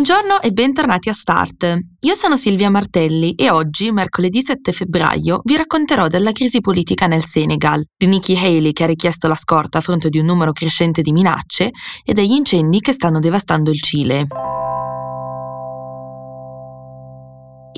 Buongiorno e bentornati a Start. Io sono Silvia Martelli e oggi, mercoledì 7 febbraio, vi racconterò della crisi politica nel Senegal, di Nikki Haley che ha richiesto la scorta a fronte di un numero crescente di minacce e degli incendi che stanno devastando il Cile.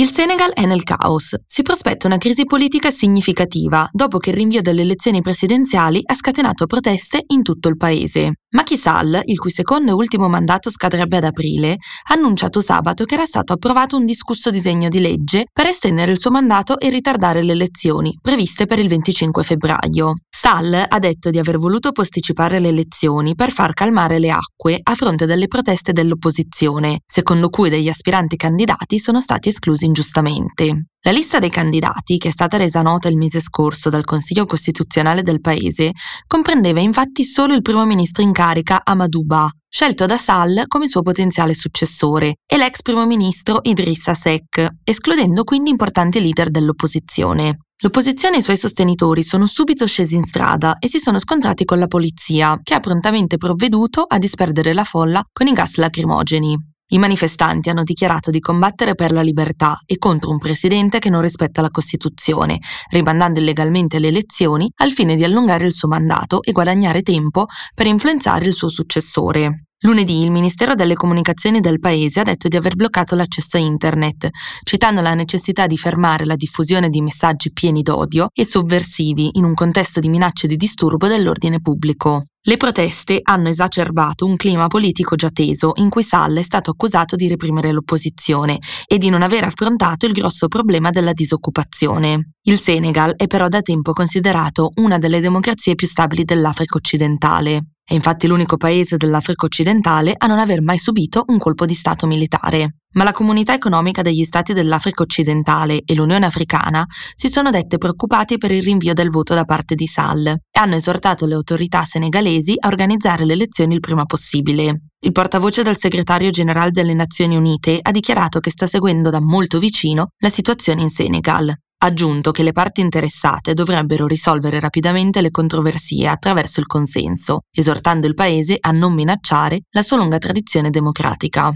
Il Senegal è nel caos. Si prospetta una crisi politica significativa dopo che il rinvio delle elezioni presidenziali ha scatenato proteste in tutto il paese. Macky Sall, il cui secondo e ultimo mandato scadrebbe ad aprile, ha annunciato sabato che era stato approvato un discusso disegno di legge per estendere il suo mandato e ritardare le elezioni, previste per il 25 febbraio. Sall ha detto di aver voluto posticipare le elezioni per far calmare le acque a fronte delle proteste dell'opposizione, secondo cui degli aspiranti candidati sono stati esclusi ingiustamente. La lista dei candidati, che è stata resa nota il mese scorso dal Consiglio Costituzionale del paese, comprendeva infatti solo il primo ministro in carica Amadouba, scelto da Sall come suo potenziale successore, e l'ex primo ministro Idrissa Seck, escludendo quindi importanti leader dell'opposizione. L'opposizione e i suoi sostenitori sono subito scesi in strada e si sono scontrati con la polizia, che ha prontamente provveduto a disperdere la folla con i gas lacrimogeni. I manifestanti hanno dichiarato di combattere per la libertà e contro un presidente che non rispetta la Costituzione, rimandando illegalmente le elezioni al fine di allungare il suo mandato e guadagnare tempo per influenzare il suo successore. Lunedì il Ministero delle Comunicazioni del Paese ha detto di aver bloccato l'accesso a Internet, citando la necessità di fermare la diffusione di messaggi pieni d'odio e sovversivi in un contesto di minacce di disturbo dell'ordine pubblico. Le proteste hanno esacerbato un clima politico già teso in cui Sall è stato accusato di reprimere l'opposizione e di non aver affrontato il grosso problema della disoccupazione. Il Senegal è però da tempo considerato una delle democrazie più stabili dell'Africa occidentale. È infatti l'unico paese dell'Africa occidentale a non aver mai subito un colpo di Stato militare. Ma la comunità economica degli Stati dell'Africa occidentale e l'Unione africana si sono dette preoccupati per il rinvio del voto da parte di Sall e hanno esortato le autorità senegalesi a organizzare le elezioni il prima possibile. Il portavoce del segretario generale delle Nazioni Unite ha dichiarato che sta seguendo da molto vicino la situazione in Senegal aggiunto che le parti interessate dovrebbero risolvere rapidamente le controversie attraverso il consenso, esortando il Paese a non minacciare la sua lunga tradizione democratica.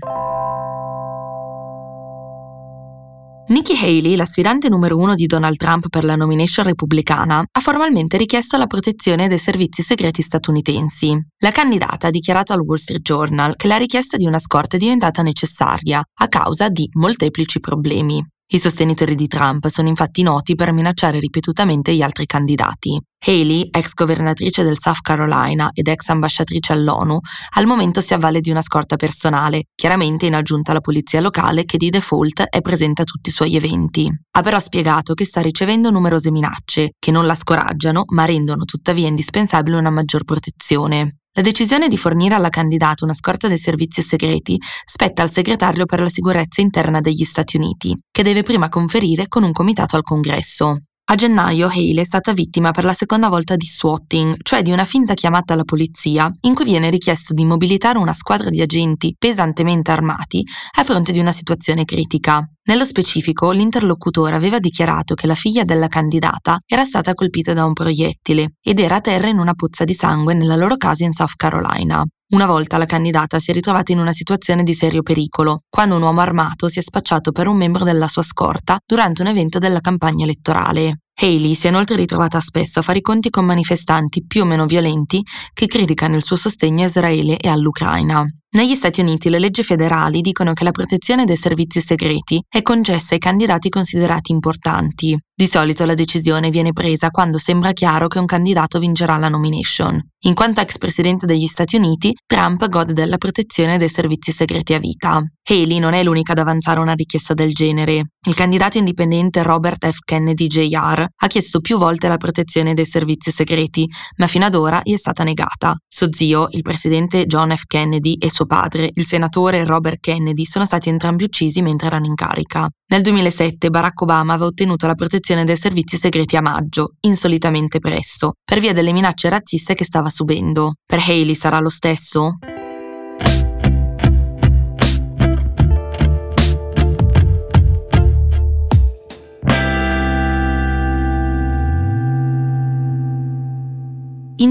Nikki Haley, la sfidante numero uno di Donald Trump per la nomination repubblicana, ha formalmente richiesto la protezione dei servizi segreti statunitensi. La candidata ha dichiarato al Wall Street Journal che la richiesta di una scorta è diventata necessaria a causa di molteplici problemi. I sostenitori di Trump sono infatti noti per minacciare ripetutamente gli altri candidati. Haley, ex governatrice del South Carolina ed ex ambasciatrice all'ONU, al momento si avvale di una scorta personale, chiaramente in aggiunta alla polizia locale che di default è presente a tutti i suoi eventi. Ha però spiegato che sta ricevendo numerose minacce, che non la scoraggiano, ma rendono tuttavia indispensabile una maggior protezione. La decisione di fornire alla candidata una scorta dei servizi segreti spetta al segretario per la sicurezza interna degli Stati Uniti, che deve prima conferire con un comitato al Congresso. A gennaio Haley è stata vittima per la seconda volta di swatting, cioè di una finta chiamata alla polizia, in cui viene richiesto di mobilitare una squadra di agenti pesantemente armati a fronte di una situazione critica. Nello specifico, l'interlocutore aveva dichiarato che la figlia della candidata era stata colpita da un proiettile ed era a terra in una pozza di sangue nella loro casa in South Carolina. Una volta la candidata si è ritrovata in una situazione di serio pericolo, quando un uomo armato si è spacciato per un membro della sua scorta durante un evento della campagna elettorale. Haley si è inoltre ritrovata spesso a fare i conti con manifestanti più o meno violenti che criticano il suo sostegno a Israele e all'Ucraina. Negli Stati Uniti le leggi federali dicono che la protezione dei servizi segreti è concessa ai candidati considerati importanti. Di solito la decisione viene presa quando sembra chiaro che un candidato vincerà la nomination. In quanto ex presidente degli Stati Uniti, Trump gode della protezione dei servizi segreti a vita. Haley non è l'unica ad avanzare una richiesta del genere. Il candidato indipendente Robert F. Kennedy Jr. ha chiesto più volte la protezione dei servizi segreti, ma fino ad ora gli è stata negata. Suo zio, il presidente John F. Kennedy, e suo padre, il senatore Robert Kennedy, sono stati entrambi uccisi mentre erano in carica. Nel 2007 Barack Obama aveva ottenuto la protezione dei servizi segreti a maggio, insolitamente presto, per via delle minacce razziste che stava subendo. Per Haley sarà lo stesso?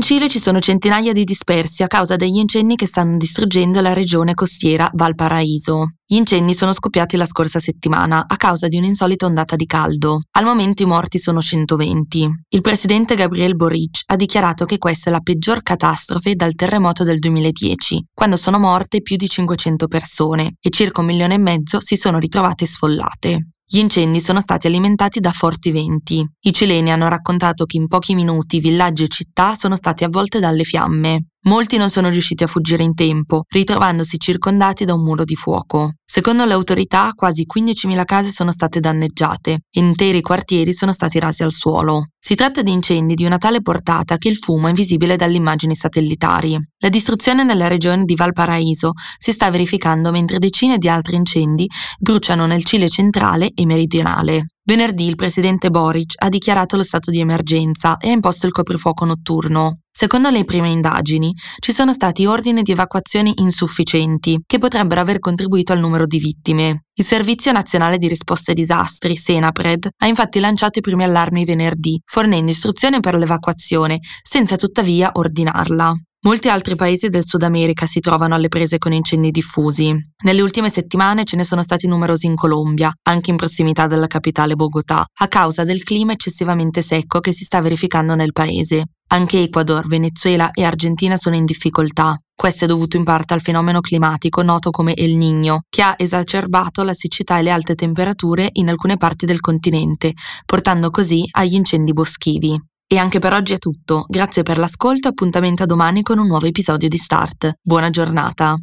Cile ci sono centinaia di dispersi a causa degli incendi che stanno distruggendo la regione costiera Valparaíso. Gli incendi sono scoppiati la scorsa settimana a causa di un'insolita ondata di caldo. Al momento i morti sono 120. Il presidente Gabriel Boric ha dichiarato che questa è la peggior catastrofe dal terremoto del 2010, quando sono morte più di 500 persone e circa un milione e mezzo si sono ritrovate sfollate. Gli incendi sono stati alimentati da forti venti. I cileni hanno raccontato che in pochi minuti villaggi e città sono stati avvolte dalle fiamme. Molti non sono riusciti a fuggire in tempo, ritrovandosi circondati da un muro di fuoco. Secondo le autorità, quasi 15.000 case sono state danneggiate e interi quartieri sono stati rasi al suolo. Si tratta di incendi di una tale portata che il fumo è visibile dalle immagini satellitari. La distruzione nella regione di Valparaíso si sta verificando mentre decine di altri incendi bruciano nel Cile centrale e meridionale. Venerdì il presidente Boric ha dichiarato lo stato di emergenza e ha imposto il coprifuoco notturno. Secondo le prime indagini, ci sono stati ordini di evacuazione insufficienti che potrebbero aver contribuito al numero di vittime. Il Servizio Nazionale di Risposta ai Disastri, Senapred, ha infatti lanciato i primi allarmi venerdì, fornendo istruzioni per l'evacuazione, senza tuttavia ordinarla. Molti altri paesi del Sud America si trovano alle prese con incendi diffusi. Nelle ultime settimane ce ne sono stati numerosi in Colombia, anche in prossimità della capitale Bogotà, a causa del clima eccessivamente secco che si sta verificando nel paese. Anche Ecuador, Venezuela e Argentina sono in difficoltà. Questo è dovuto in parte al fenomeno climatico noto come El Niño, che ha esacerbato la siccità e le alte temperature in alcune parti del continente, portando così agli incendi boschivi. E anche per oggi è tutto. Grazie per l'ascolto e appuntamento a domani con un nuovo episodio di Start. Buona giornata.